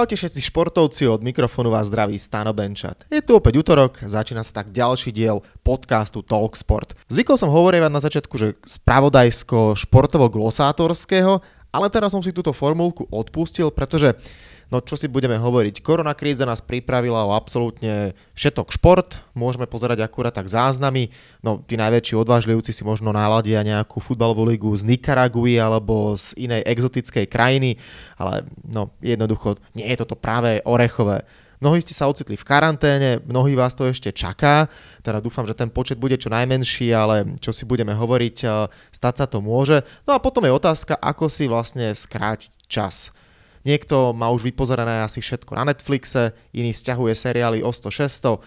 Čaute všetci športovci, od mikrofónu vás zdraví Stano Benčat. Je tu opäť útorok, začína sa tak ďalší diel podcastu Talksport. Zvykol som hovorievať na začiatku, že spravodajsko športovo glosátorského, ale teraz som si túto formulku odpustil, pretože No čo si budeme hovoriť, korona kríza nás pripravila o absolútne všetok šport, môžeme pozerať akurát tak záznamy, no tí najväčší odvážlivci si možno náladia nejakú futbalovú ligu z Nikaraguy alebo z inej exotickej krajiny, ale no jednoducho nie je toto práve orechové. Mnohí ste sa ocitli v karanténe, mnohí vás to ešte čaká, teda dúfam, že ten počet bude čo najmenší, ale čo si budeme hovoriť, stať sa to môže. No a potom je otázka, ako si vlastne skrátiť čas. Niekto má už vypozerané asi všetko na Netflixe, iný stiahuje seriály o 100-600,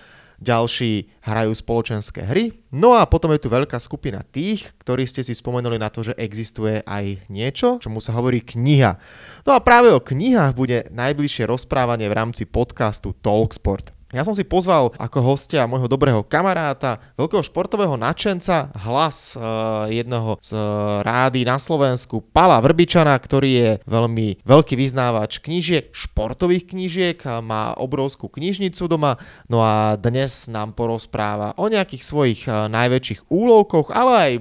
ďalší hrajú spoločenské hry. No a potom je tu veľká skupina tých, ktorí ste si spomenuli na to, že existuje aj niečo, čomu sa hovorí kniha. No a práve o knihách bude najbližšie rozprávanie v rámci podcastu Talksport. Ja som si pozval ako hostia môjho dobrého kamaráta, veľkého športového nadšenca, hlas uh, jednoho z uh, rády na Slovensku, Pala Vrbičana, ktorý je veľmi veľký vyznávač knížiek, športových knížiek, má obrovskú knižnicu doma, no a dnes nám porozpráva o nejakých svojich uh, najväčších úlovkoch, ale aj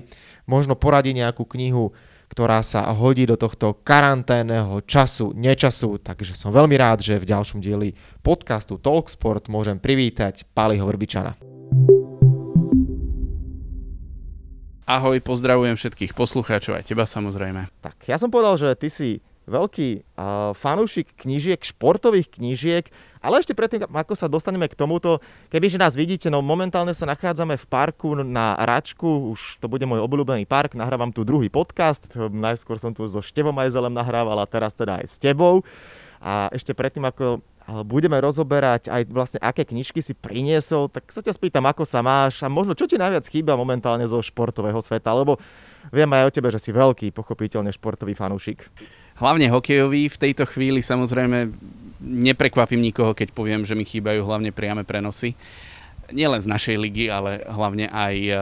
možno poradí nejakú knihu, ktorá sa hodí do tohto karanténneho času, nečasu, takže som veľmi rád, že v ďalšom dieli podcastu Talksport môžem privítať Paliho Vrbičana. Ahoj, pozdravujem všetkých poslucháčov, aj teba samozrejme. Tak, ja som povedal, že ty si veľký uh, fanúšik knížiek, športových knížiek, ale ešte predtým, ako sa dostaneme k tomuto, kebyže nás vidíte, no momentálne sa nachádzame v parku na Račku, už to bude môj obľúbený park, nahrávam tu druhý podcast, najskôr som tu so Števom Ajzelem nahrával a teraz teda aj s tebou. A ešte predtým, ako budeme rozoberať aj vlastne, aké knižky si priniesol, tak sa ťa spýtam, ako sa máš a možno čo ti najviac chýba momentálne zo športového sveta, lebo viem aj o tebe, že si veľký, pochopiteľne športový fanúšik. Hlavne hokejový, v tejto chvíli samozrejme neprekvapím nikoho, keď poviem, že mi chýbajú hlavne priame prenosy. Nielen z našej ligy, ale hlavne aj e,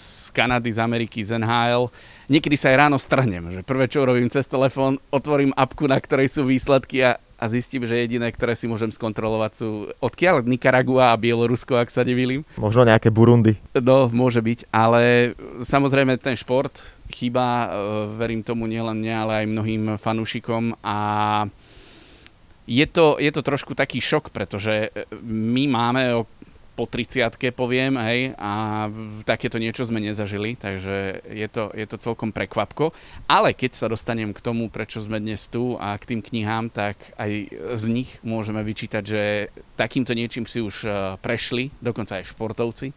z Kanady, z Ameriky, z NHL. Niekedy sa aj ráno strhnem, že prvé, čo robím cez telefón, otvorím apku, na ktorej sú výsledky a, a zistím, že jediné, ktoré si môžem skontrolovať sú odkiaľ Nikaragua a Bielorusko, ak sa nevilím. Možno nejaké Burundi. No, môže byť, ale samozrejme ten šport chýba, e, verím tomu nielen mne, ale aj mnohým fanúšikom a je to, je to trošku taký šok, pretože e, my máme o po 30 poviem, hej, a takéto niečo sme nezažili, takže je to, je to celkom prekvapko. Ale keď sa dostanem k tomu, prečo sme dnes tu a k tým knihám, tak aj z nich môžeme vyčítať, že takýmto niečím si už e, prešli, dokonca aj športovci,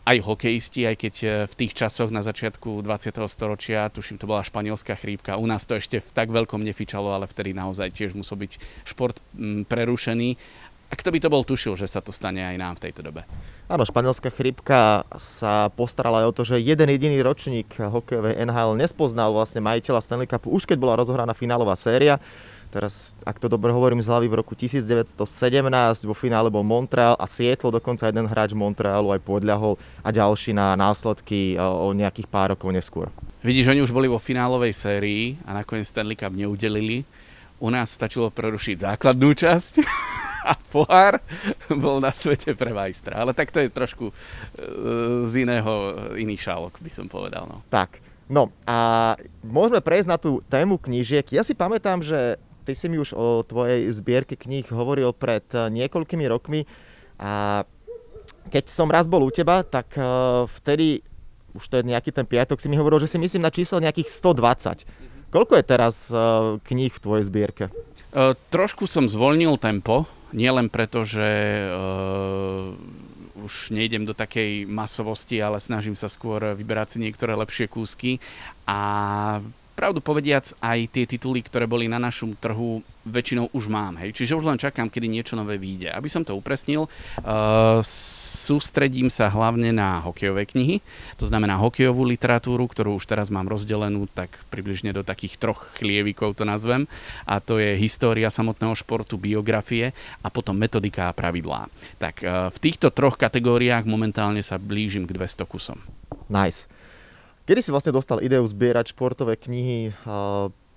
aj hokejisti, aj keď e, v tých časoch na začiatku 20. storočia, tuším, to bola španielská chrípka, u nás to ešte v tak veľkom nefičalo, ale vtedy naozaj tiež musel byť šport prerušený a kto by to bol tušil, že sa to stane aj nám v tejto dobe? Áno, španielská chrypka sa postarala aj o to, že jeden jediný ročník hokejovej NHL nespoznal vlastne majiteľa Stanley Cupu, už keď bola rozohraná finálová séria. Teraz, ak to dobre hovorím z hlavy, v roku 1917 vo finále bol Montreal a Seattle, dokonca jeden hráč Montrealu aj podľahol a ďalší na následky o nejakých pár rokov neskôr. Vidíš, oni už boli vo finálovej sérii a nakoniec Stanley Cup neudelili. U nás stačilo prerušiť základnú časť a pohár bol na svete pre majstra. Ale tak to je trošku e, z iného, iný šálok, by som povedal. No. Tak, no a môžeme prejsť na tú tému knížiek. Ja si pamätám, že ty si mi už o tvojej zbierke kníh hovoril pred e, niekoľkými rokmi a keď som raz bol u teba, tak e, vtedy, už to je nejaký ten piatok, si mi hovoril, že si myslím na číslo nejakých 120. Koľko je teraz kníh v tvojej zbierke? Trošku som zvolnil tempo, Nielen preto, že uh, už nejdem do takej masovosti, ale snažím sa skôr vyberať si niektoré lepšie kúsky a pravdu povediac, aj tie tituly, ktoré boli na našom trhu, väčšinou už mám. Hej. Čiže už len čakám, kedy niečo nové vyjde. Aby som to upresnil, uh, sústredím sa hlavne na hokejové knihy, to znamená hokejovú literatúru, ktorú už teraz mám rozdelenú tak približne do takých troch chlievikov to nazvem. A to je história samotného športu, biografie a potom metodika a pravidlá. Tak uh, v týchto troch kategóriách momentálne sa blížim k 200 kusom. Nice. Kedy si vlastne dostal ideu zbierať športové knihy?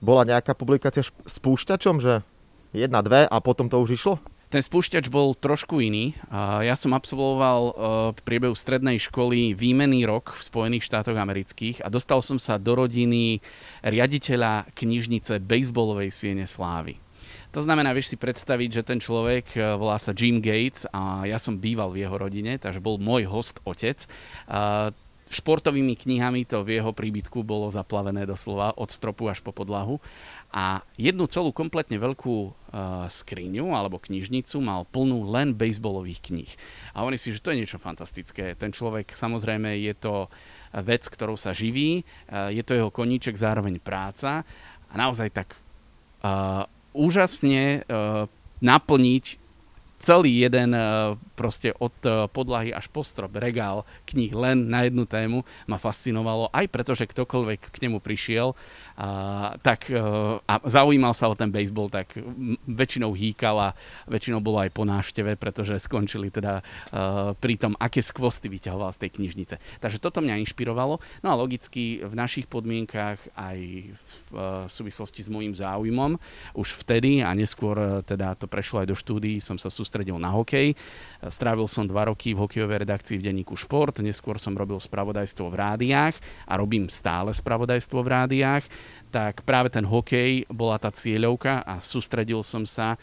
Bola nejaká publikácia s púšťačom, že jedna, dve a potom to už išlo? Ten spúšťač bol trošku iný. Ja som absolvoval e, v priebehu strednej školy výmenný rok v Spojených štátoch amerických a dostal som sa do rodiny riaditeľa knižnice bejsbolovej siene Slávy. To znamená, vieš si predstaviť, že ten človek e, volá sa Jim Gates a ja som býval v jeho rodine, takže bol môj host otec. Športovými knihami to v jeho príbytku bolo zaplavené doslova od stropu až po podlahu a jednu celú kompletne veľkú uh, skriňu alebo knižnicu mal plnú len baseballových kníh. A oni si, že to je niečo fantastické. Ten človek, samozrejme, je to vec, ktorou sa živí, uh, je to jeho koníček, zároveň práca a naozaj tak uh, úžasne uh, naplniť celý jeden proste od podlahy až po strop regál kníh len na jednu tému ma fascinovalo, aj preto, že ktokoľvek k nemu prišiel, a, tak, e, a zaujímal sa o ten baseball, tak väčšinou hýkal a väčšinou bolo aj po návšteve, pretože skončili teda uh, pri tom, aké skvosty vyťahoval z tej knižnice. Takže toto mňa inšpirovalo. No a logicky v našich podmienkach aj v súvislosti s môjim záujmom už vtedy a neskôr teda to prešlo aj do štúdií, som sa sústredil na hokej. Strávil som dva roky v hokejovej redakcii v denníku Šport, neskôr som robil spravodajstvo v rádiách a robím stále spravodajstvo v rádiách. Tak práve ten hokej bola tá cieľovka a sústredil som sa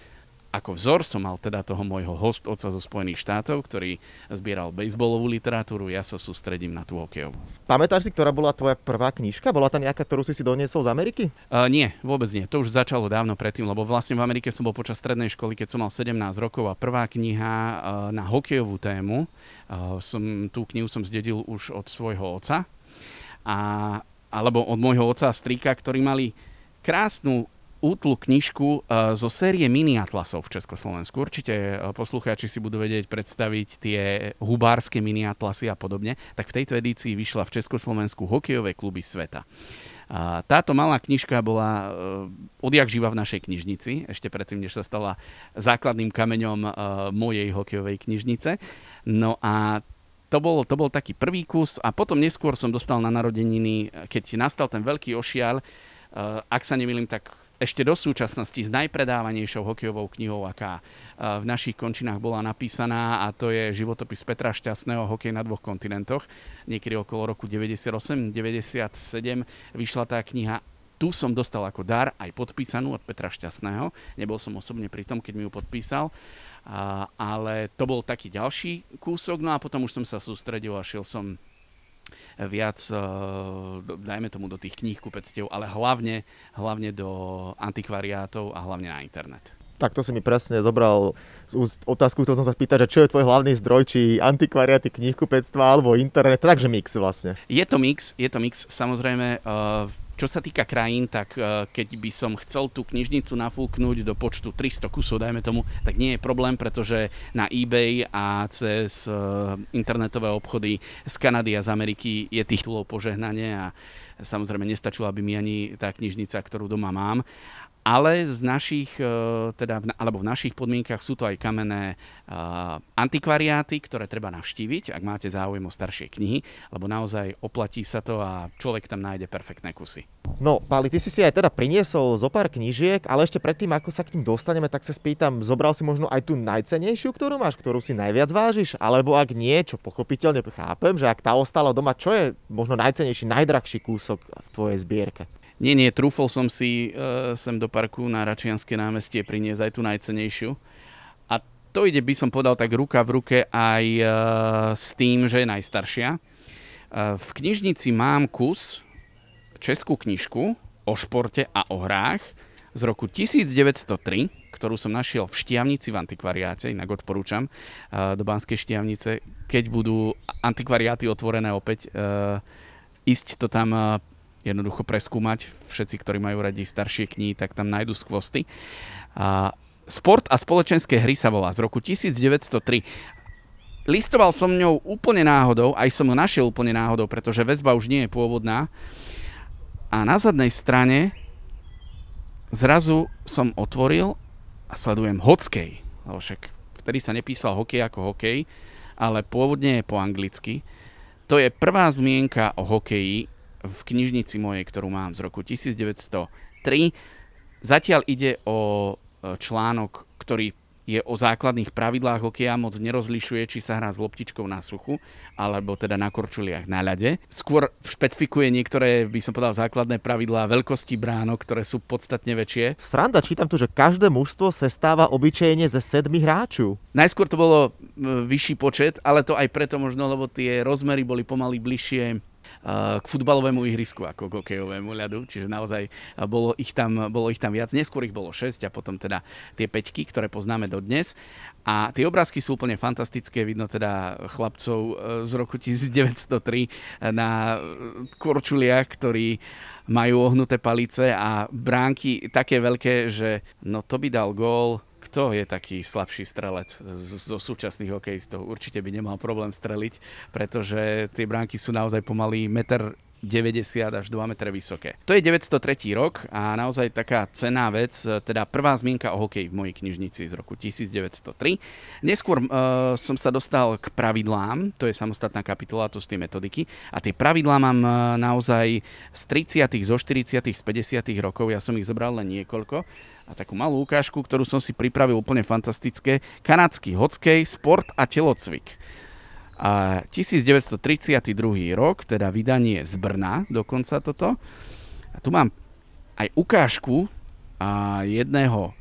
ako vzor som mal teda toho môjho host oca zo Spojených štátov, ktorý zbieral bejsbolovú literatúru, ja sa sústredím na tú hokejovú. Pamätáš si, ktorá bola tvoja prvá knižka? Bola tá nejaká, ktorú si si doniesol z Ameriky? Uh, nie, vôbec nie. To už začalo dávno predtým, lebo vlastne v Amerike som bol počas strednej školy, keď som mal 17 rokov a prvá kniha uh, na hokejovú tému, uh, som, tú knihu som zdedil už od svojho oca. A alebo od môjho oca a strýka, ktorí mali krásnu útlu knižku uh, zo série miniatlasov v Československu. Určite uh, poslucháči si budú vedieť predstaviť tie hubárske miniatlasy a podobne. Tak v tejto edícii vyšla v Československu hokejové kluby sveta. Táto malá knižka bola uh, odjak živa v našej knižnici, ešte predtým, než sa stala základným kameňom mojej hokejovej knižnice. No a to bol, to bol taký prvý kus a potom neskôr som dostal na narodeniny, keď nastal ten veľký ošial, ak sa nemýlim, tak ešte do súčasnosti s najpredávanejšou hokejovou knihou, aká uh, v našich končinách bola napísaná a to je životopis Petra Šťastného hokej na dvoch kontinentoch. Niekedy okolo roku 98-97 vyšla tá kniha tu som dostal ako dar aj podpísanú od Petra Šťastného. Nebol som osobne pri tom, keď mi ju podpísal. A, ale to bol taký ďalší kúsok, no a potom už som sa sústredil a šiel som viac, uh, dajme tomu do tých kníh kupectiev, ale hlavne, hlavne do antikvariátov a hlavne na internet. Tak to si mi presne zobral z úst otázku, chcel som sa spýtať, že čo je tvoj hlavný zdroj, či antikvariáty, knihkupectva alebo internet, takže mix vlastne. Je to mix, je to mix, samozrejme, uh, čo sa týka krajín, tak e, keď by som chcel tú knižnicu nafúknuť do počtu 300 kusov, dajme tomu, tak nie je problém, pretože na eBay a cez e, internetové obchody z Kanady a z Ameriky je tých túlov požehnanie a samozrejme nestačila by mi ani tá knižnica, ktorú doma mám ale z našich, e, teda, alebo v našich podmienkach sú to aj kamenné uh, antikvariáty, ktoré treba navštíviť, ak máte záujem o staršie knihy, lebo naozaj oplatí sa to a človek tam nájde perfektné kusy. No, Pali, ty si si aj teda priniesol zo pár knížiek, ale ešte predtým, ako sa k ním dostaneme, tak sa spýtam, zobral si možno aj tú najcenejšiu, ktorú máš, ktorú si najviac vážiš, alebo ak nie, čo pochopiteľne chápem, že ak tá ostala doma, čo je možno najcenejší, najdrahší kúsok v tvojej zbierke? Nie, nie, trúfol som si uh, sem do parku na Račianske námestie priniesť aj tú najcenejšiu. A to ide, by som povedal, tak ruka v ruke aj uh, s tým, že je najstaršia. Uh, v knižnici mám kus, českú knižku o športe a o hrách z roku 1903, ktorú som našiel v Štiavnici v antikvariáte, inak odporúčam do Banskej Štiavnice, keď budú antikvariáty otvorené opäť, ísť to tam jednoducho preskúmať. Všetci, ktorí majú radi staršie knihy, tak tam nájdu skvosty. A Sport a spoločenské hry sa volá z roku 1903. Listoval som ňou úplne náhodou, aj som ho našiel úplne náhodou, pretože väzba už nie je pôvodná. A na zadnej strane zrazu som otvoril a sledujem hockey, lebo však vtedy sa nepísal hokej ako hokej, ale pôvodne je po anglicky. To je prvá zmienka o hokeji v knižnici mojej, ktorú mám z roku 1903. Zatiaľ ide o článok, ktorý je o základných pravidlách hokeja, moc nerozlišuje, či sa hrá s loptičkou na suchu, alebo teda na korčuliach na ľade. Skôr špecifikuje niektoré, by som povedal, základné pravidlá veľkosti bránok, ktoré sú podstatne väčšie. Sranda, čítam tu, že každé mužstvo se stáva obyčejne ze sedmi hráčov. Najskôr to bolo vyšší počet, ale to aj preto možno, lebo tie rozmery boli pomaly bližšie k futbalovému ihrisku ako k hokejovému ľadu, čiže naozaj bolo ich, tam, bolo ich tam viac. Neskôr ich bolo 6 a potom teda tie peťky, ktoré poznáme dodnes. A tie obrázky sú úplne fantastické, vidno teda chlapcov e, z roku 1903 na korčuliach, ktorí majú ohnuté palice a bránky také veľké, že no to by dal gól kto je taký slabší strelec zo súčasných hokejistov? Určite by nemal problém streliť, pretože tie bránky sú naozaj pomaly meter 90 až 2 metre vysoké. To je 903 rok a naozaj taká cená vec, teda prvá zmienka o hokeji v mojej knižnici z roku 1903. Neskôr uh, som sa dostal k pravidlám, to je samostatná kapitola, to sú tie metodiky a tie pravidlá mám uh, naozaj z 30 zo 40 z 50 rokov, ja som ich zobral len niekoľko a takú malú ukážku, ktorú som si pripravil úplne fantastické. Kanadský hockey, sport a telocvik. A 1932 rok, teda vydanie z Brna, dokonca toto. A tu mám aj ukážku a jedného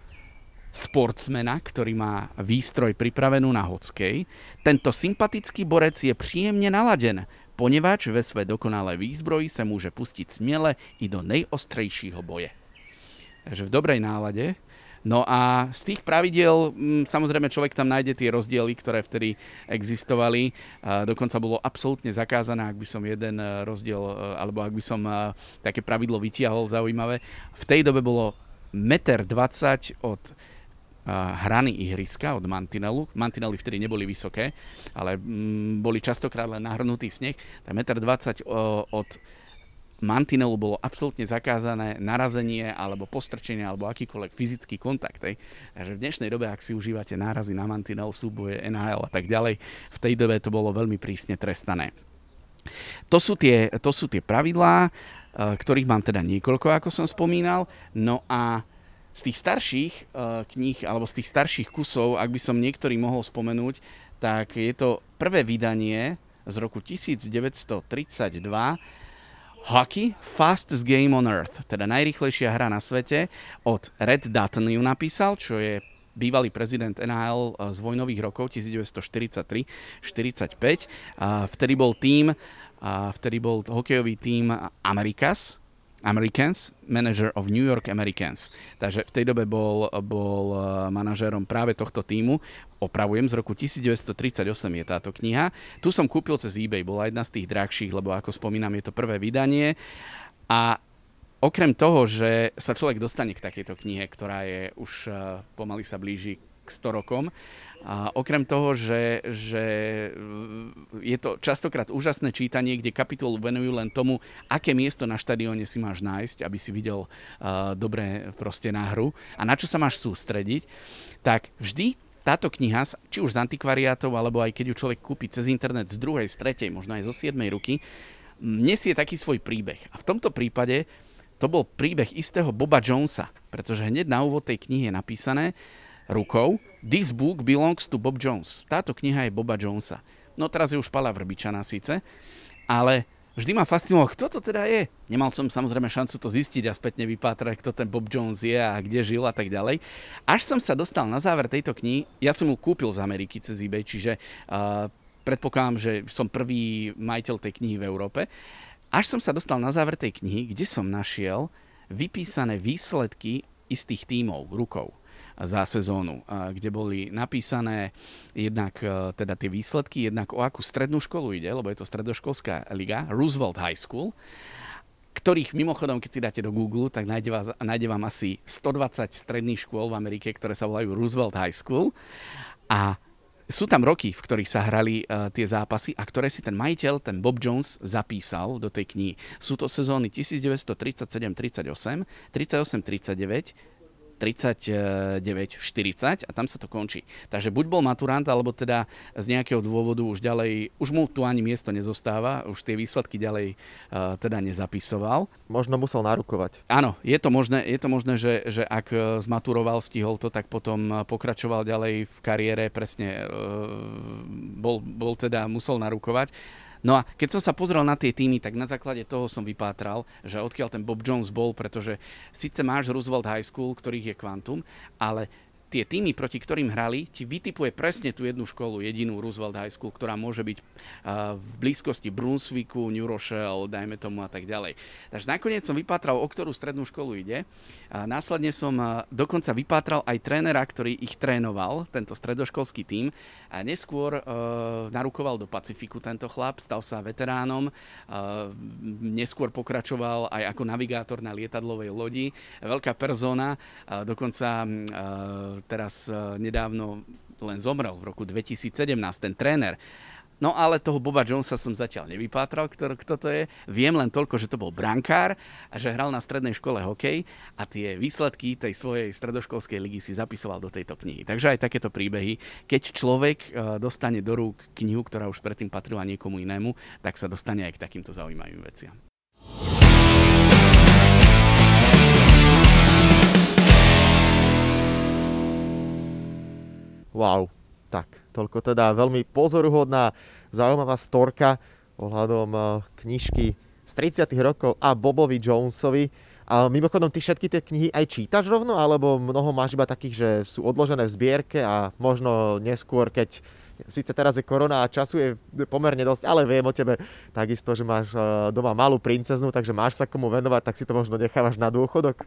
sportsmena, ktorý má výstroj pripravenú na hockey. Tento sympatický borec je príjemne naladen, ponevač ve své dokonalé výzbroji sa môže pustiť smele i do nejostrejšího boje. Takže v dobrej nálade No a z tých pravidiel mm, samozrejme človek tam nájde tie rozdiely, ktoré vtedy existovali. Dokonca bolo absolútne zakázané, ak by som jeden e, rozdiel, e, alebo ak by som e, také pravidlo vytiahol zaujímavé. V tej dobe bolo 1,20 m od hrany ihriska od mantinelu. Mantinely vtedy neboli vysoké, ale mm, boli častokrát len nahrnutý sneh. 1,20 m od mantinelu bolo absolútne zakázané narazenie alebo postrčenie alebo akýkoľvek fyzický kontakt. Hej. Takže v dnešnej dobe, ak si užívate nárazy na mantinel, súboje NHL a tak ďalej, v tej dobe to bolo veľmi prísne trestané. To sú tie, to sú tie pravidlá, eh, ktorých mám teda niekoľko, ako som spomínal. No a z tých starších uh, kníh, alebo z tých starších kusov, ak by som niektorý mohol spomenúť, tak je to prvé vydanie z roku 1932 Hockey Fastest Game on Earth, teda najrychlejšia hra na svete. Od Red Dutton ju napísal, čo je bývalý prezident NHL z vojnových rokov 1943-45. Vtedy bol tým, vtedy bol hokejový tým Americas, Americans, manager of New York Americans. Takže v tej dobe bol, bol eh, manažérom práve tohto týmu. Opravujem, z roku 1938 je táto kniha. Tu som kúpil cez eBay, bola jedna z tých drahších, lebo ako spomínam, je to prvé vydanie. A okrem toho, že sa človek dostane k takejto knihe, ktorá je už eh, pomaly sa blíži k 100 rokom, a okrem toho, že, že je to častokrát úžasné čítanie, kde kapitolu venujú len tomu, aké miesto na štadióne si máš nájsť, aby si videl uh, dobre proste na hru a na čo sa máš sústrediť, tak vždy táto kniha, či už z antikvariátov, alebo aj keď ju človek kúpi cez internet z druhej, z tretej, možno aj zo siedmej ruky, nesie taký svoj príbeh. A v tomto prípade to bol príbeh istého Boba Jonesa, pretože hneď na úvod tej knihy je napísané, rukou This book belongs to Bob Jones. Táto kniha je Boba Jonesa. No teraz je už Pala Vrbičana síce, ale vždy ma fascinovalo, kto to teda je. Nemal som samozrejme šancu to zistiť a spätne vypátrať, kto ten Bob Jones je a kde žil a tak ďalej. Až som sa dostal na záver tejto knihy, ja som ju kúpil z Ameriky cez eBay, čiže uh, predpokladám, že som prvý majiteľ tej knihy v Európe. Až som sa dostal na záver tej knihy, kde som našiel vypísané výsledky istých tímov rukou za sezónu, kde boli napísané jednak e, teda tie výsledky, jednak o akú strednú školu ide, lebo je to stredoškolská liga, Roosevelt High School, ktorých mimochodom, keď si dáte do Google, tak nájde, vás, nájde vám asi 120 stredných škôl v Amerike, ktoré sa volajú Roosevelt High School. A sú tam roky, v ktorých sa hrali uh, tie zápasy a ktoré si ten majiteľ, ten Bob Jones, zapísal do tej knihy. Sú to sezóny 1937-38, 38-39, 39-40 a tam sa to končí. Takže buď bol maturant, alebo teda z nejakého dôvodu už ďalej, už mu tu ani miesto nezostáva, už tie výsledky ďalej uh, teda nezapisoval. Možno musel narukovať. Áno, je to možné, je to možné že, že ak e, zmaturoval, stihol to, tak potom pokračoval ďalej v kariére, presne uh, bol, bol teda, musel narukovať. No a keď som sa pozrel na tie týmy, tak na základe toho som vypátral, že odkiaľ ten Bob Jones bol, pretože síce máš Roosevelt High School, ktorých je kvantum, ale tie týmy, proti ktorým hrali, ti vytipuje presne tú jednu školu, jedinú Roosevelt High School, ktorá môže byť v blízkosti Brunswicku, New Rochelle, dajme tomu a tak ďalej. Takže nakoniec som vypátral, o ktorú strednú školu ide. A následne som dokonca vypátral aj trénera, ktorý ich trénoval, tento stredoškolský tím. A neskôr uh, narukoval do Pacifiku tento chlap, stal sa veteránom, uh, neskôr pokračoval aj ako navigátor na lietadlovej lodi. Veľká persona, uh, dokonca teraz e, nedávno len zomrel v roku 2017, ten tréner. No ale toho Boba Jonesa som zatiaľ nevypátral, kto, kto to je. Viem len toľko, že to bol brankár a že hral na strednej škole hokej a tie výsledky tej svojej stredoškolskej ligy si zapisoval do tejto knihy. Takže aj takéto príbehy, keď človek e, dostane do rúk knihu, ktorá už predtým patrila niekomu inému, tak sa dostane aj k takýmto zaujímavým veciam. Wow, tak toľko teda veľmi pozoruhodná, zaujímavá storka ohľadom eh, knižky z 30 rokov a Bobovi Jonesovi. A mimochodom, ty všetky tie knihy aj čítaš rovno, alebo mnoho máš iba takých, že sú odložené v zbierke a možno neskôr, keď síce teraz je korona a času je pomerne dosť, ale viem o tebe takisto, že máš eh, doma malú princeznu, takže máš sa komu venovať, tak si to možno nechávaš na dôchodok?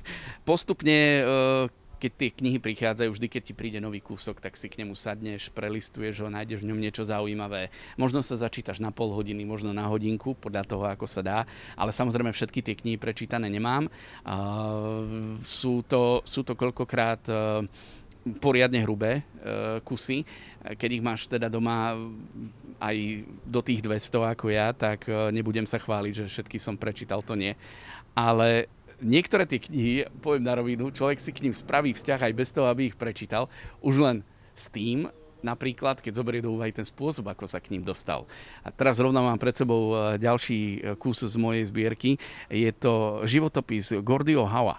Postupne eh, keď tie knihy prichádzajú, vždy keď ti príde nový kúsok, tak si k nemu sadneš, prelistuješ ho, nájdeš v ňom niečo zaujímavé. Možno sa začítaš na pol hodiny, možno na hodinku, podľa toho, ako sa dá, ale samozrejme všetky tie knihy prečítané nemám. Uh, sú, to, sú to koľkokrát uh, poriadne hrubé uh, kusy. Keď ich máš teda doma aj do tých 200 ako ja, tak uh, nebudem sa chváliť, že všetky som prečítal, to nie. Ale niektoré tie knihy, poviem na rovinu, človek si k ním spraví vzťah aj bez toho, aby ich prečítal, už len s tým, napríklad, keď zoberie do úvahy ten spôsob, ako sa k ním dostal. A teraz rovno mám pred sebou e, ďalší e, kus z mojej zbierky. Je to životopis Gordio Howa,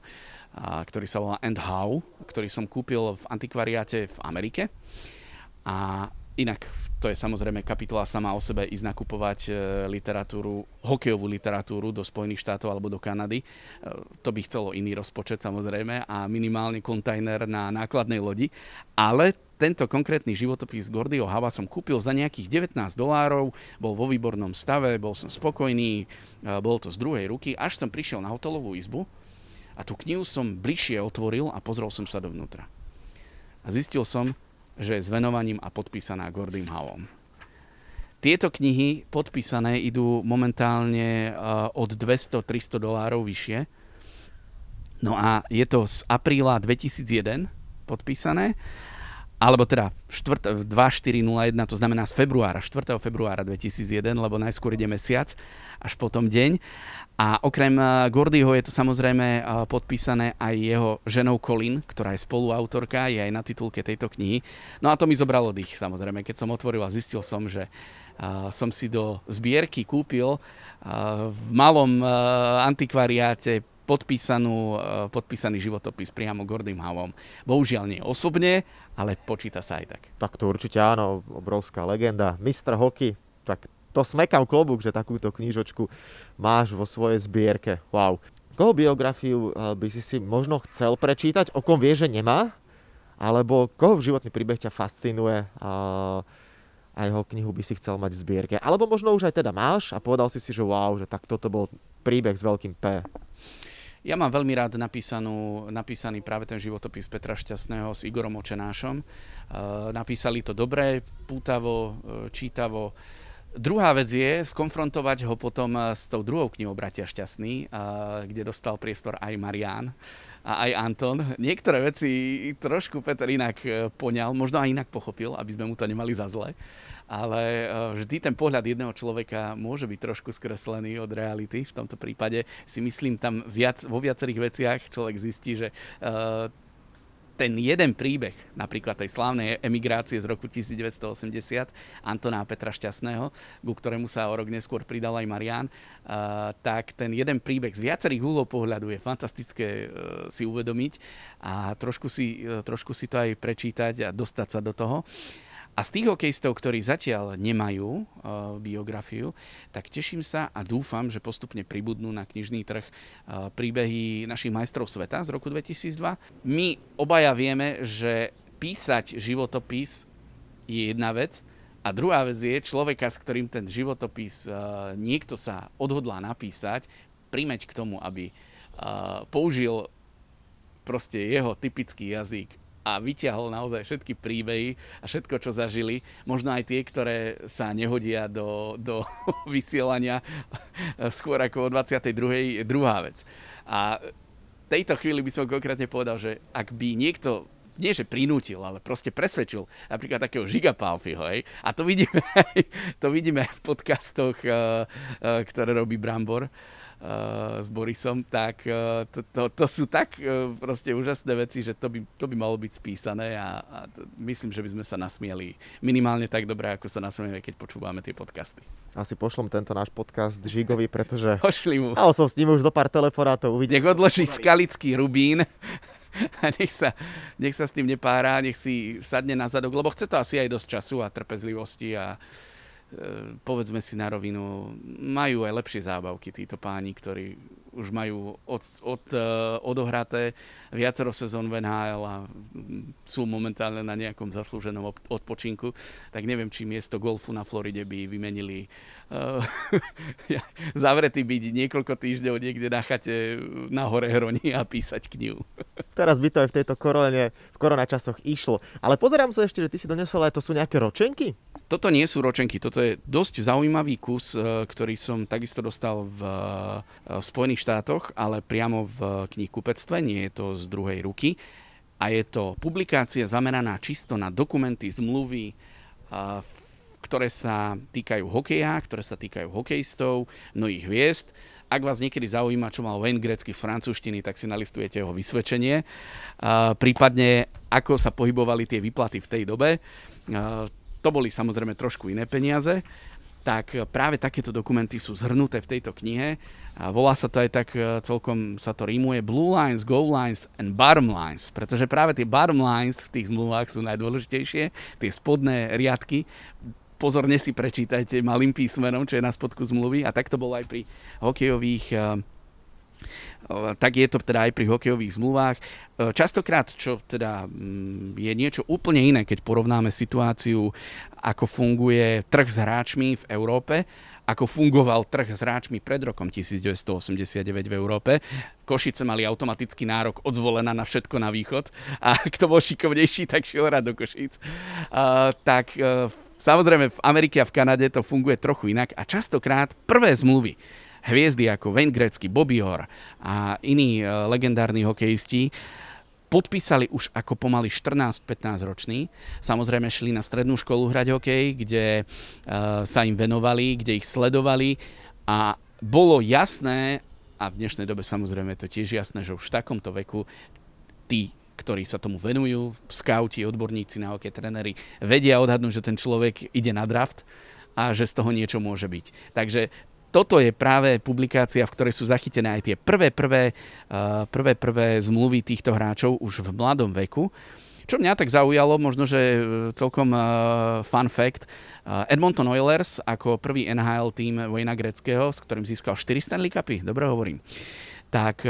ktorý sa volá And How, ktorý som kúpil v antikvariáte v Amerike. A inak to je samozrejme kapitola sama o sebe ísť nakupovať e, literatúru, hokejovú literatúru do Spojených štátov alebo do Kanady. E, to by chcelo iný rozpočet samozrejme a minimálne kontajner na nákladnej lodi. Ale tento konkrétny životopis Gordyho Hava som kúpil za nejakých 19 dolárov, bol vo výbornom stave, bol som spokojný, e, bol to z druhej ruky, až som prišiel na hotelovú izbu a tú knihu som bližšie otvoril a pozrel som sa dovnútra. A zistil som, že s venovaním a podpísaná Gordym Howom. Tieto knihy podpísané idú momentálne eh, od 200-300 dolárov vyššie. No a je to z apríla 2001 podpísané, alebo teda 4, 2401, to znamená z februára, 4. februára 2001, lebo najskôr ide mesiac, až potom deň. A okrem eh, Gordyho je to samozrejme eh, podpísané aj jeho ženou Colin, ktorá je spoluautorka, je aj na titulke tejto knihy. No a to mi zobralo dých, samozrejme. Keď som otvoril a zistil som, že uh, som si do zbierky kúpil v malom antikvariáte podpísanú, podpísaný životopis priamo Gordym Hovom. Bohužiaľ nie osobne, ale počíta sa aj tak. Tak to určite áno, obrovská legenda. Mistr hoky, tak to smekám klobúk, že takúto knižočku máš vo svojej zbierke. Wow. Koho biografiu eh, by si si možno chcel prečítať, o kom vie, že nemá? Alebo koho životný príbeh ťa fascinuje a, a jeho knihu by si chcel mať v zbierke? Alebo možno už aj teda máš a povedal si si, že wow, že tak toto bol príbeh s veľkým P. Ja mám veľmi rád napísanú, napísaný práve ten životopis Petra Šťastného s Igorom Očenášom. E, napísali to dobre, pútavo, e, čítavo. Druhá vec je skonfrontovať ho potom eh, s tou druhou knihou Bratia šťastný, eh, kde dostal priestor aj Marian a aj Anton. Niektoré veci trošku Peter inak eh, poňal, možno aj inak pochopil, aby sme mu to nemali za zle. Ale vždy ten pohľad jedného človeka môže byť trošku skreslený od reality. V tomto prípade si myslím tam viac, vo viacerých veciach človek zistí, že ten jeden príbeh, napríklad tej slávnej emigrácie z roku 1980 Antoná Petra Šťastného, ku ktorému sa o rok neskôr pridal aj Marian, tak ten jeden príbeh z viacerých úhlov pohľadu je fantastické uh, si uvedomiť a trošku si, uh, trošku si to aj prečítať a dostať sa do toho. A z tých hokejistov, ktorí zatiaľ nemajú uh, biografiu, tak teším sa a dúfam, že postupne pribudnú na knižný trh uh, príbehy našich majstrov sveta z roku 2002. My obaja vieme, že písať životopis je jedna vec a druhá vec je človeka, s ktorým ten životopis uh, niekto sa odhodlá napísať, primeť k tomu, aby použil proste jeho typický jazyk a vyťahol naozaj všetky príbehy a všetko, čo zažili. Možno aj tie, ktoré sa nehodia do, do vysielania skôr ako o 22. druhá vec. A tejto chvíli by som konkrétne povedal, že ak by niekto nie že prinútil, ale proste presvedčil napríklad takého Žigapalfiho, hej? A to vidíme aj, to vidíme aj v podcastoch, uh, uh, ktoré robí Brambor, s Borisom, tak uh, to, to, to sú tak uh, proste úžasné veci, že to by, to by malo byť spísané a, a myslím, že by sme sa nasmieli minimálne tak dobre, ako sa nasmieme, keď počúvame tie podcasty. Asi pošlom tento náš podcast Žigovi, pretože... Pošli mu. Mal som s ním už zo pár telefonátov. Uvidím. Nech odloží skalický rubín a nech sa, nech sa s tým nepára, nech si sadne na zadok, lebo chce to asi aj dosť času a trpezlivosti a E, povedzme si na rovinu, majú aj lepšie zábavky títo páni, ktorí už majú od, od, uh, odohraté viacero sezón v NHL a sú momentálne na nejakom zaslúženom odpočinku, tak neviem, či miesto golfu na Floride by vymenili uh, zavretý byť niekoľko týždňov niekde na chate na hore hroni a písať knihu. Teraz by to aj v tejto korone, v koronačasoch išlo. Ale pozerám sa ešte, že ty si donesol aj to sú nejaké ročenky? Toto nie sú ročenky, toto je dosť zaujímavý kus, e, ktorý som takisto dostal v, e, v Spojených štátoch, ale priamo v knihkupectve, nie je to z druhej ruky. A je to publikácia zameraná čisto na dokumenty, zmluvy, e, ktoré sa týkajú hokeja, ktoré sa týkajú hokejistov, mnohých hviezd. Ak vás niekedy zaujíma, čo mal Wayne Gretzky z francúzštiny, tak si nalistujete jeho vysvedčenie. Prípadne, ako sa pohybovali tie výplaty v tej dobe to boli samozrejme trošku iné peniaze, tak práve takéto dokumenty sú zhrnuté v tejto knihe. A volá sa to aj tak, e, celkom sa to rímuje Blue Lines, Goal Lines and Bottom Lines, pretože práve tie bottom lines v tých zmluvách sú najdôležitejšie, tie spodné riadky, pozorne si prečítajte malým písmenom, čo je na spodku zmluvy a tak to bolo aj pri hokejových e, tak je to teda aj pri hokejových zmluvách. Častokrát, čo teda mm, je niečo úplne iné, keď porovnáme situáciu, ako funguje trh s hráčmi v Európe, ako fungoval trh s hráčmi pred rokom 1989 v Európe. Košice mali automatický nárok odzvolená na všetko na východ a kto bol šikovnejší, tak šiel rád do Košíc. Uh, tak uh, samozrejme v Amerike a v Kanade to funguje trochu inak a častokrát prvé zmluvy hviezdy ako Wayne Gretzky, Bobby Orr a iní uh, legendárni hokejisti podpísali už ako pomaly 14-15 roční. Samozrejme šli na strednú školu hrať hokej, kde uh, sa im venovali, kde ich sledovali a bolo jasné, a v dnešnej dobe samozrejme je to tiež jasné, že už v takomto veku tí ktorí sa tomu venujú, skauti, odborníci na hokej, trenery, vedia odhadnúť, že ten človek ide na draft a že z toho niečo môže byť. Takže toto je práve publikácia, v ktorej sú zachytené aj tie prvé, prvé, uh, prvé, prvé zmluvy týchto hráčov už v mladom veku. Čo mňa tak zaujalo, možno, že uh, celkom uh, fun fact, Edmonton Oilers ako prvý NHL tým Wayna Greckého, s ktorým získal 4 Stanley Cupy, dobre hovorím, tak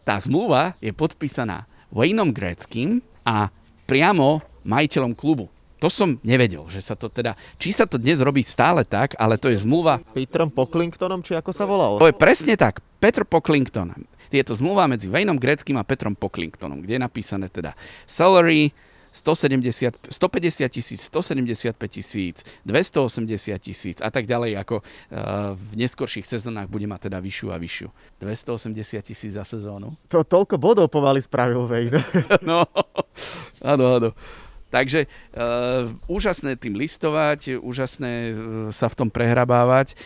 tá zmluva je podpísaná Wayneom Greckým a priamo majiteľom klubu. To som nevedel, že sa to teda, či sa to dnes robí stále tak, ale to je zmluva... Petrom Pocklingtonom, či ako sa volal? To je presne tak, Petr Pocklington. Je to zmluva medzi Wayneom Greckým a Petrom Pocklingtonom, kde je napísané teda salary, 170, 150 tisíc, 175 tisíc, 280 tisíc a tak ďalej, ako uh, v neskorších sezónach bude mať teda vyššiu a vyššiu. 280 tisíc za sezónu. To toľko bodov pomaly spravil Wayne. no, áno, áno. Takže uh, úžasné tým listovať, úžasné uh, sa v tom prehrabávať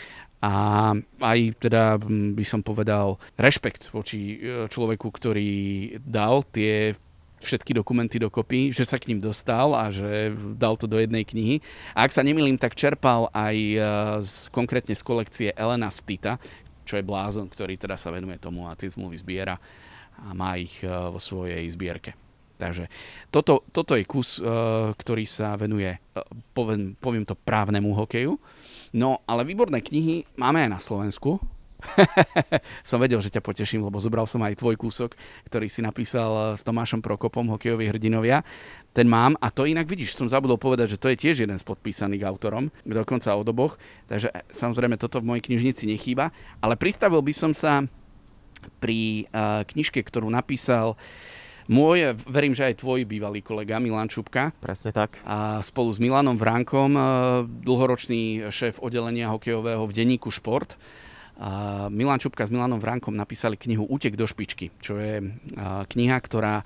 a aj teda by som povedal rešpekt voči človeku, ktorý dal tie všetky dokumenty dokopy, že sa k ním dostal a že dal to do jednej knihy. A ak sa nemýlim, tak čerpal aj z, konkrétne z kolekcie Elena Stita, čo je blázon, ktorý teda sa venuje tomu a tie zmluvy zbiera a má ich vo svojej zbierke. Takže toto, toto je kus, ktorý sa venuje, poviem, poviem to, právnemu hokeju. No, ale výborné knihy máme aj na Slovensku. som vedel, že ťa poteším, lebo zobral som aj tvoj kúsok, ktorý si napísal s Tomášom Prokopom, hokejoví hrdinovia. Ten mám a to inak vidíš, som zabudol povedať, že to je tiež jeden z podpísaných autorom, dokonca od oboch, takže samozrejme toto v mojej knižnici nechýba, ale pristavil by som sa pri uh, knižke, ktorú napísal uh, môj, verím, že aj tvoj bývalý kolega Milan Čupka. Presne tak. A spolu s Milanom Vránkom, e, dlhoročný šéf oddelenia hokejového v denníku Šport. A Milan Čupka s Milanom Vránkom napísali knihu Útek do špičky, čo je e, kniha, ktorá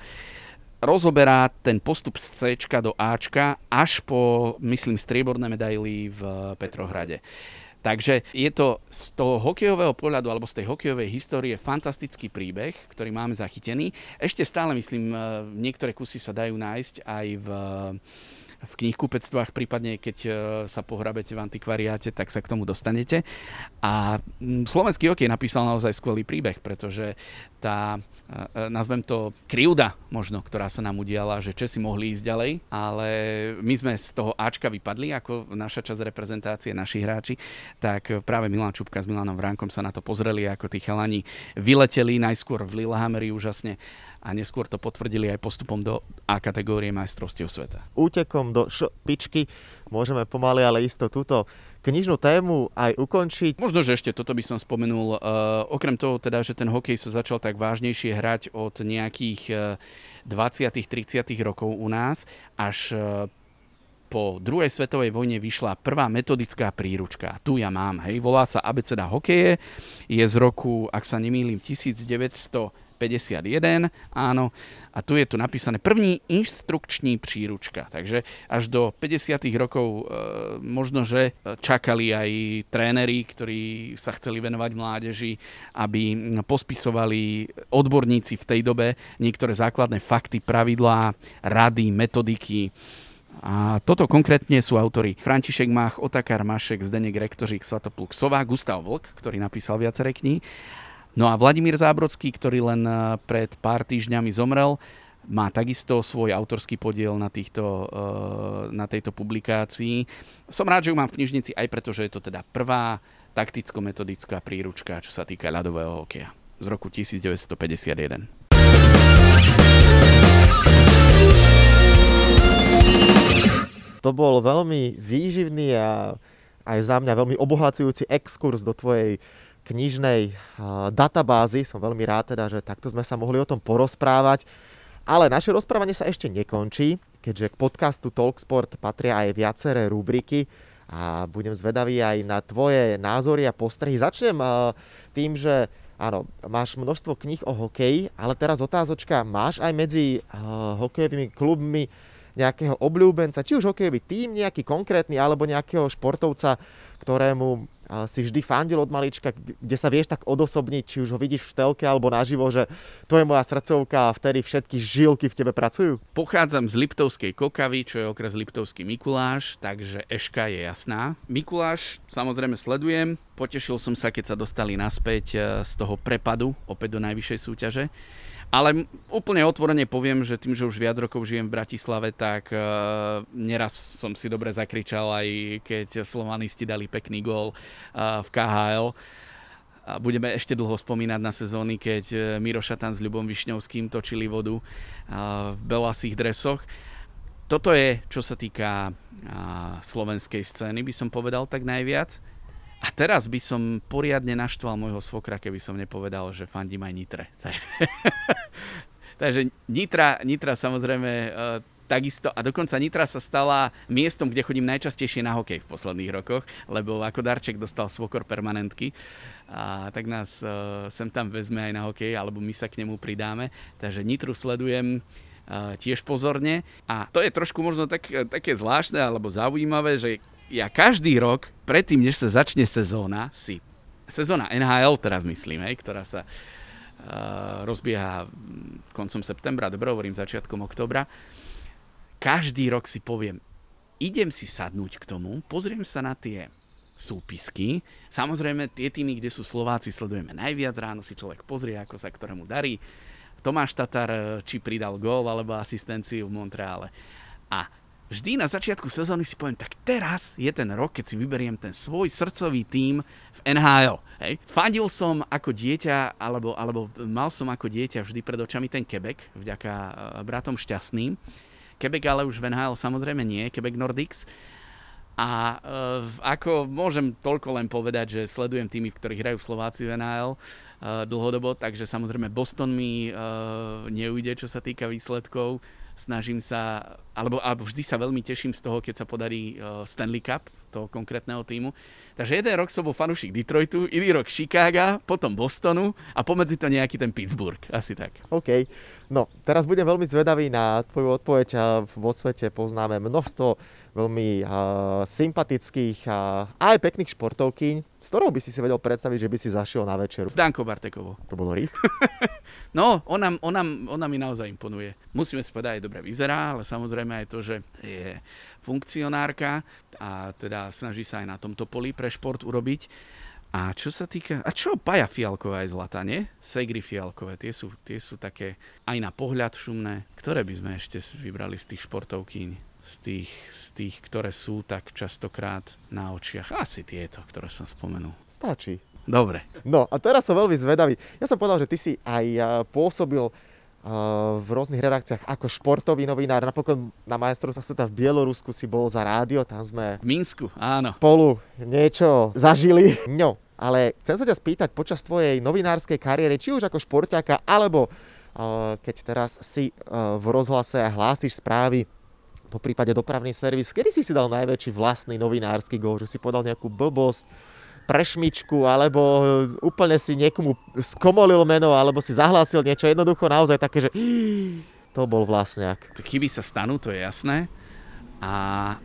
rozoberá ten postup z C do Ačka až po, myslím, strieborné medaily v Petrohrade. Takže je to z toho hokejového pohľadu alebo z tej hokejovej histórie fantastický príbeh, ktorý máme zachytený. Ešte stále, myslím, e, niektoré kusy sa dajú nájsť aj v v knihkupectvách, prípadne keď e, sa pohrabete v antikvariáte, tak sa k tomu dostanete. A slovenský hokej napísal naozaj skvelý príbeh, pretože tá E, nazvem to krivda možno, ktorá sa nám udiala, že Česi mohli ísť ďalej, ale my sme z toho Ačka vypadli ako naša časť reprezentácie, naši hráči, tak práve Milan Čupka s Milanom Vránkom sa na to pozreli, ako tí chalani vyleteli najskôr v Lillehammeri úžasne a neskôr to potvrdili aj postupom do A kategórie majstrovstiev sveta. Útekom do špičky môžeme pomaly, ale isto túto knižnú tému aj ukončiť. Možno, že ešte toto by som spomenul. Uh, okrem toho teda, že ten hokej sa začal tak vážnejšie hrať od nejakých uh, 20 30 rokov u nás, až uh, po druhej svetovej vojne vyšla prvá metodická príručka. Tu ja mám, hej, volá sa Abeceda hokeje, je z roku, ak sa nemýlim, 1900 51, áno, a tu je tu napísané první inštrukční príručka. Takže až do 50. rokov e, možno, že čakali aj tréneri, ktorí sa chceli venovať mládeži, aby pospisovali odborníci v tej dobe niektoré základné fakty, pravidlá, rady, metodiky, a toto konkrétne sú autory František Mach, Otakar Mašek, Zdenek Rektořík, Svatopluk Sova, Gustav Vlk, ktorý napísal viaceré knihy No a Vladimír Zábrodský, ktorý len eh, pred pár týždňami zomrel, má takisto svoj autorský podiel na, týchto, eh, na tejto publikácii. Som rád, že ju mám v knižnici aj preto, že je to teda prvá takticko-metodická príručka, čo sa týka ľadového hokeja z roku 1951. To bol veľmi výživný a aj za mňa veľmi obohacujúci exkurs do tvojej knižnej databázy. Som veľmi rád teda, že takto sme sa mohli o tom porozprávať. Ale naše rozprávanie sa ešte nekončí, keďže k podcastu Talksport patria aj viaceré rubriky a budem zvedavý aj na tvoje názory a postrehy. Začnem tým, že áno, máš množstvo kníh o hokeji, ale teraz otázočka, máš aj medzi hokejovými klubmi nejakého obľúbenca, či už hokejový tým nejaký konkrétny, alebo nejakého športovca, ktorému si vždy fandil od malička, kde sa vieš tak odosobniť, či už ho vidíš v telke alebo naživo, že to je moja srdcovka a vtedy všetky žilky v tebe pracujú? Pochádzam z Liptovskej Kokavy, čo je okres Liptovský Mikuláš, takže Eška je jasná. Mikuláš samozrejme sledujem, potešil som sa, keď sa dostali naspäť e, z toho prepadu opäť do najvyššej súťaže. Ale úplne otvorene poviem, že tým, že už viac rokov žijem v Bratislave, tak uh, neraz som si dobre zakričal aj keď slovanisti dali pekný gól uh, v KHL. A budeme ešte dlho spomínať na sezóny, keď e, Miro Šatan s Ľubom Višňovským točili vodu v belasých dresoch. Toto je, čo sa týka slovenskej scény, by som povedal tak najviac. A teraz by som poriadne naštval môjho svokra, keby som nepovedal, že fandím aj Nitre. Takže Nitra, Nitra samozrejme e, takisto, a dokonca Nitra sa stala miestom, kde chodím najčastejšie na hokej v posledných rokoch, lebo ako darček dostal svokor permanentky a tak nás uh, sem tam vezme aj na hokej, alebo my sa k nemu pridáme. Takže Nitru sledujem uh, tiež pozorne a to je trošku možno tak, také zvláštne alebo zaujímavé, že ja každý rok, predtým, než sa začne sezóna, si sezóna NHL teraz myslím, hej, ktorá sa rozbieha koncom septembra, dobre hovorím, začiatkom oktobra. Každý rok si poviem, idem si sadnúť k tomu, pozriem sa na tie súpisky. Samozrejme, tie týmy, kde sú Slováci, sledujeme najviac. Ráno si človek pozrie, ako sa ktorému darí. Tomáš Tatar, eh, či pridal gól alebo asistenciu v Montreale. A vždy na začiatku sezóny si poviem, tak teraz je ten rok, keď si vyberiem ten svoj srdcový tím v NHL. Hej. Fandil som ako dieťa, alebo, alebo mal som ako dieťa vždy pred očami ten Quebec, vďaka eh, bratom šťastným. Quebec ale už v NHL samozrejme nie, Quebec Nordics. A uh, ako môžem toľko len povedať, že sledujem týmy, v ktorých hrajú Slováci v NHL uh, dlhodobo, takže samozrejme Boston mi uh, neujde, čo sa týka výsledkov. Snažím sa, alebo, alebo vždy sa veľmi teším z toho, keď sa podarí uh, Stanley Cup toho konkrétneho týmu. Takže jeden rok som bol fanúšik Detroitu, iný rok Chicaga, potom Bostonu a pomedzi to nejaký ten Pittsburgh, asi tak. OK. No, teraz budem veľmi zvedavý na tvoju odpoveď. Vo svete poznáme množstvo veľmi uh, sympatických a aj pekných športovkyň, s ktorou by si si vedel predstaviť, že by si zašiel na večeru. S Dankou Bartekovou. To bolo rýchlo. no, ona, ona, ona mi naozaj imponuje. Musíme si povedať, aj dobre vyzerá, ale samozrejme aj to, že je funkcionárka a teda snaží sa aj na tomto poli pre šport urobiť. A čo sa týka... A čo Paja Fialková je zlatá, nie? Segry Fialkové, tie sú, tie sú také aj na pohľad šumné. Ktoré by sme ešte vybrali z tých športovkyň? Z tých, z tých, ktoré sú tak častokrát na očiach. Asi tieto, ktoré som spomenul. Stačí. Dobre. No a teraz som veľmi zvedavý. Ja som povedal, že ty si aj pôsobil v rôznych redakciách ako športový novinár. Napokon na majstrovstvách sveta v Bielorusku si bol za rádio, tam sme v Minsku, áno. spolu niečo zažili. No, ale chcem sa ťa spýtať počas tvojej novinárskej kariéry, či už ako športiaka, alebo keď teraz si v rozhlase a hlásiš správy po prípade dopravný servis. Kedy si si dal najväčší vlastný novinársky gól, že si podal nejakú blbosť, prešmičku, alebo úplne si niekomu skomolil meno, alebo si zahlásil niečo jednoducho naozaj také, že to bol vlastňák. Chyby sa stanú, to je jasné. A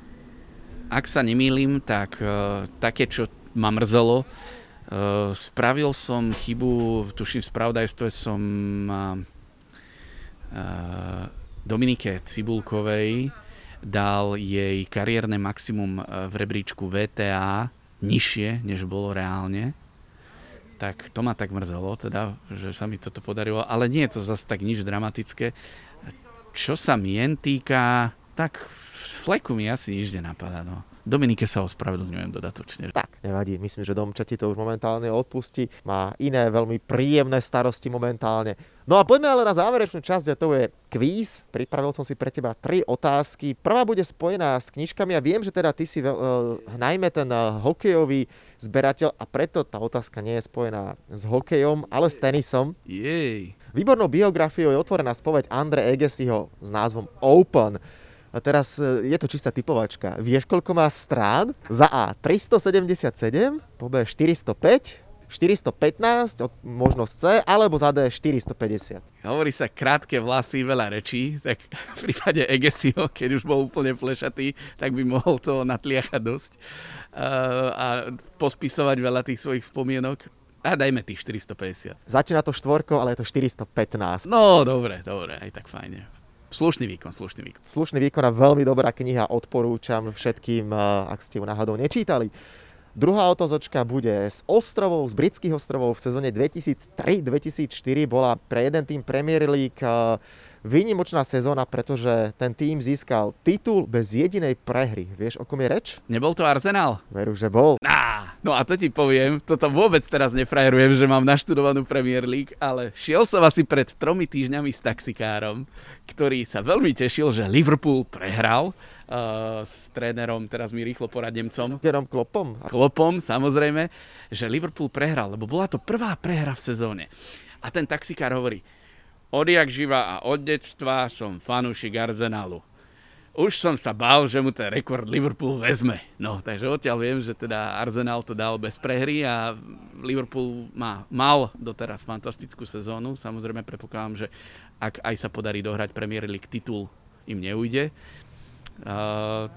ak sa nemýlim, tak uh, také, čo ma mrzelo, uh, spravil som chybu, tuším v spravodajstve som uh, Dominike Cibulkovej dal jej kariérne maximum e, v rebríčku VTA nižšie, než bolo reálne. Tak to ma tak mrzelo, teda, že sa mi toto podarilo. Ale nie je to zase tak nič dramatické. Čo sa mien týka, tak fleku mi asi nič nenapadá. No. Dominike sa ospravedlňujem dodatočne. Tak, nevadí. Myslím, že Domča ti to už momentálne odpustí. Má iné veľmi príjemné starosti momentálne. No a poďme ale na záverečnú časť a to je kvíz. Pripravil som si pre teba tri otázky. Prvá bude spojená s knižkami a viem, že teda ty si veľ, uh, najmä ten uh, hokejový zberateľ a preto tá otázka nie je spojená s hokejom, ale s tenisom. Jej. Výbornou biografiou je otvorená spoveď Andre Egesiho s názvom Open. A teraz e, je to čistá typovačka. Vieš, koľko má strán? Za A 377, po B 405, 415 od možnosť C, alebo za D 450. Hovorí sa krátke vlasy, veľa rečí, tak v prípade Egesio, keď už bol úplne plešatý, tak by mohol to natliachať dosť uh, a pospisovať veľa tých svojich spomienok. A dajme tých 450. Začína to štvorkou, ale je to 415. No, dobre, dobre, aj tak fajne. Slušný výkon, slušný výkon. Slušný výkon a veľmi dobrá kniha, odporúčam všetkým, eh, ak ste ju náhodou nečítali. Druhá otozočka bude z ostrovov, z britských ostrovov v sezóne 2003-2004 bola pre jeden tým Premier League eh, výnimočná sezóna, pretože ten tým získal titul bez jedinej prehry. Vieš, o kom je reč? Nebol to Arsenal? Veru, že bol. Á, no a to ti poviem, toto vôbec teraz nefrajerujem, že mám naštudovanú Premier League, ale šiel som asi pred tromi týždňami s taxikárom, ktorý sa veľmi tešil, že Liverpool prehral uh, s trénerom, teraz mi rýchlo porad Nemcom. Jerom Klopom. Klopom, samozrejme, že Liverpool prehral, lebo bola to prvá prehra v sezóne. A ten taxikár hovorí, odjak živa a od detstva som fanúšik Arsenalu. Už som sa bál, že mu ten rekord Liverpool vezme. No, takže odtiaľ viem, že teda Arsenal to dal bez prehry a Liverpool má, mal doteraz fantastickú sezónu. Samozrejme predpokladám, že ak aj sa podarí dohrať Premier League titul, im neujde. Uh,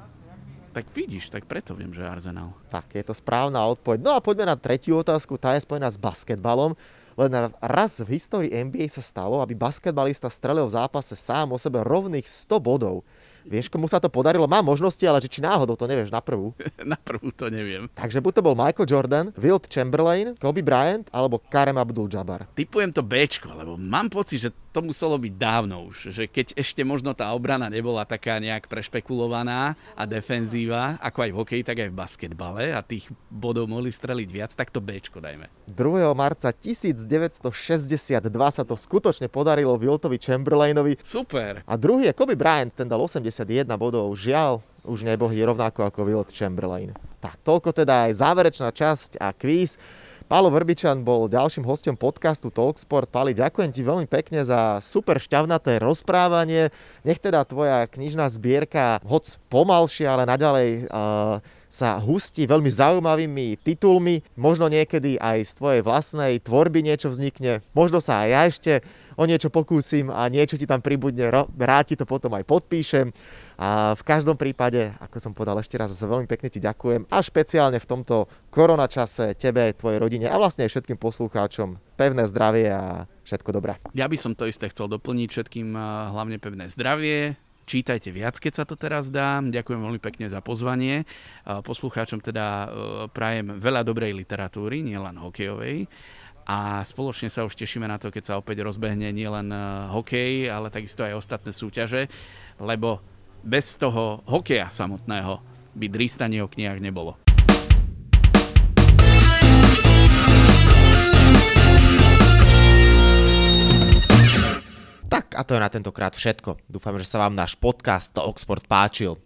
tak vidíš, tak preto viem, že Arsenal. Tak, je to správna odpoveď. No a poďme na tretiu otázku, tá je spojená s basketbalom. Len raz v histórii NBA sa stalo, aby basketbalista strelil v zápase sám o sebe rovných 100 bodov. Vieš, komu sa to podarilo? Má možnosti, ale či náhodou to nevieš na prvú. na prvú to neviem. Takže buď to bol Michael Jordan, Wilt Chamberlain, Kobe Bryant alebo Karem Abdul-Jabbar. Typujem to Bčko, lebo mám pocit, že to muselo byť dávno už, že keď ešte možno tá obrana nebola taká nejak prešpekulovaná a defenzíva, ako aj v hokeji, tak aj v basketbale a tých bodov mohli streliť viac, tak to Bčko dajme. 2. marca 1962 sa to skutočne podarilo Wiltovi Chamberlainovi. Super. A druhý je Kobe Bryant, ten dal 81 bodov. Žiaľ, už nebohý rovnako ako Wilt Chamberlain. Tak toľko teda aj záverečná časť a kvíz. Pálo Vrbičan bol ďalším hostom podcastu Talksport. Pali, ďakujem ti veľmi pekne za super šťavnaté rozprávanie. Nech teda tvoja knižná zbierka, hoc pomalšia, ale naďalej uh, sa hustí veľmi zaujímavými titulmi. Možno niekedy aj z tvojej vlastnej tvorby niečo vznikne. Možno sa aj ja ešte o niečo pokúsim a niečo ti tam pribudne, rád ti to potom aj podpíšem. A v každom prípade, ako som povedal ešte raz, veľmi pekne ti ďakujem a špeciálne v tomto koronačase tebe, tvojej rodine a vlastne aj všetkým poslucháčom pevné zdravie a všetko dobré. Ja by som to isté chcel doplniť všetkým hlavne pevné zdravie, Čítajte viac, keď sa to teraz dá. Ďakujem veľmi pekne za pozvanie. Poslucháčom teda e, prajem veľa dobrej literatúry, nielen hokejovej a spoločne sa už tešíme na to, keď sa opäť rozbehne nielen e, hokej, ale takisto aj ostatné súťaže, lebo bez toho hokeja samotného by drístanie o knihách nebolo. Tak a to je na tentokrát všetko. Dúfam, že sa vám náš podcast Oxford páčil.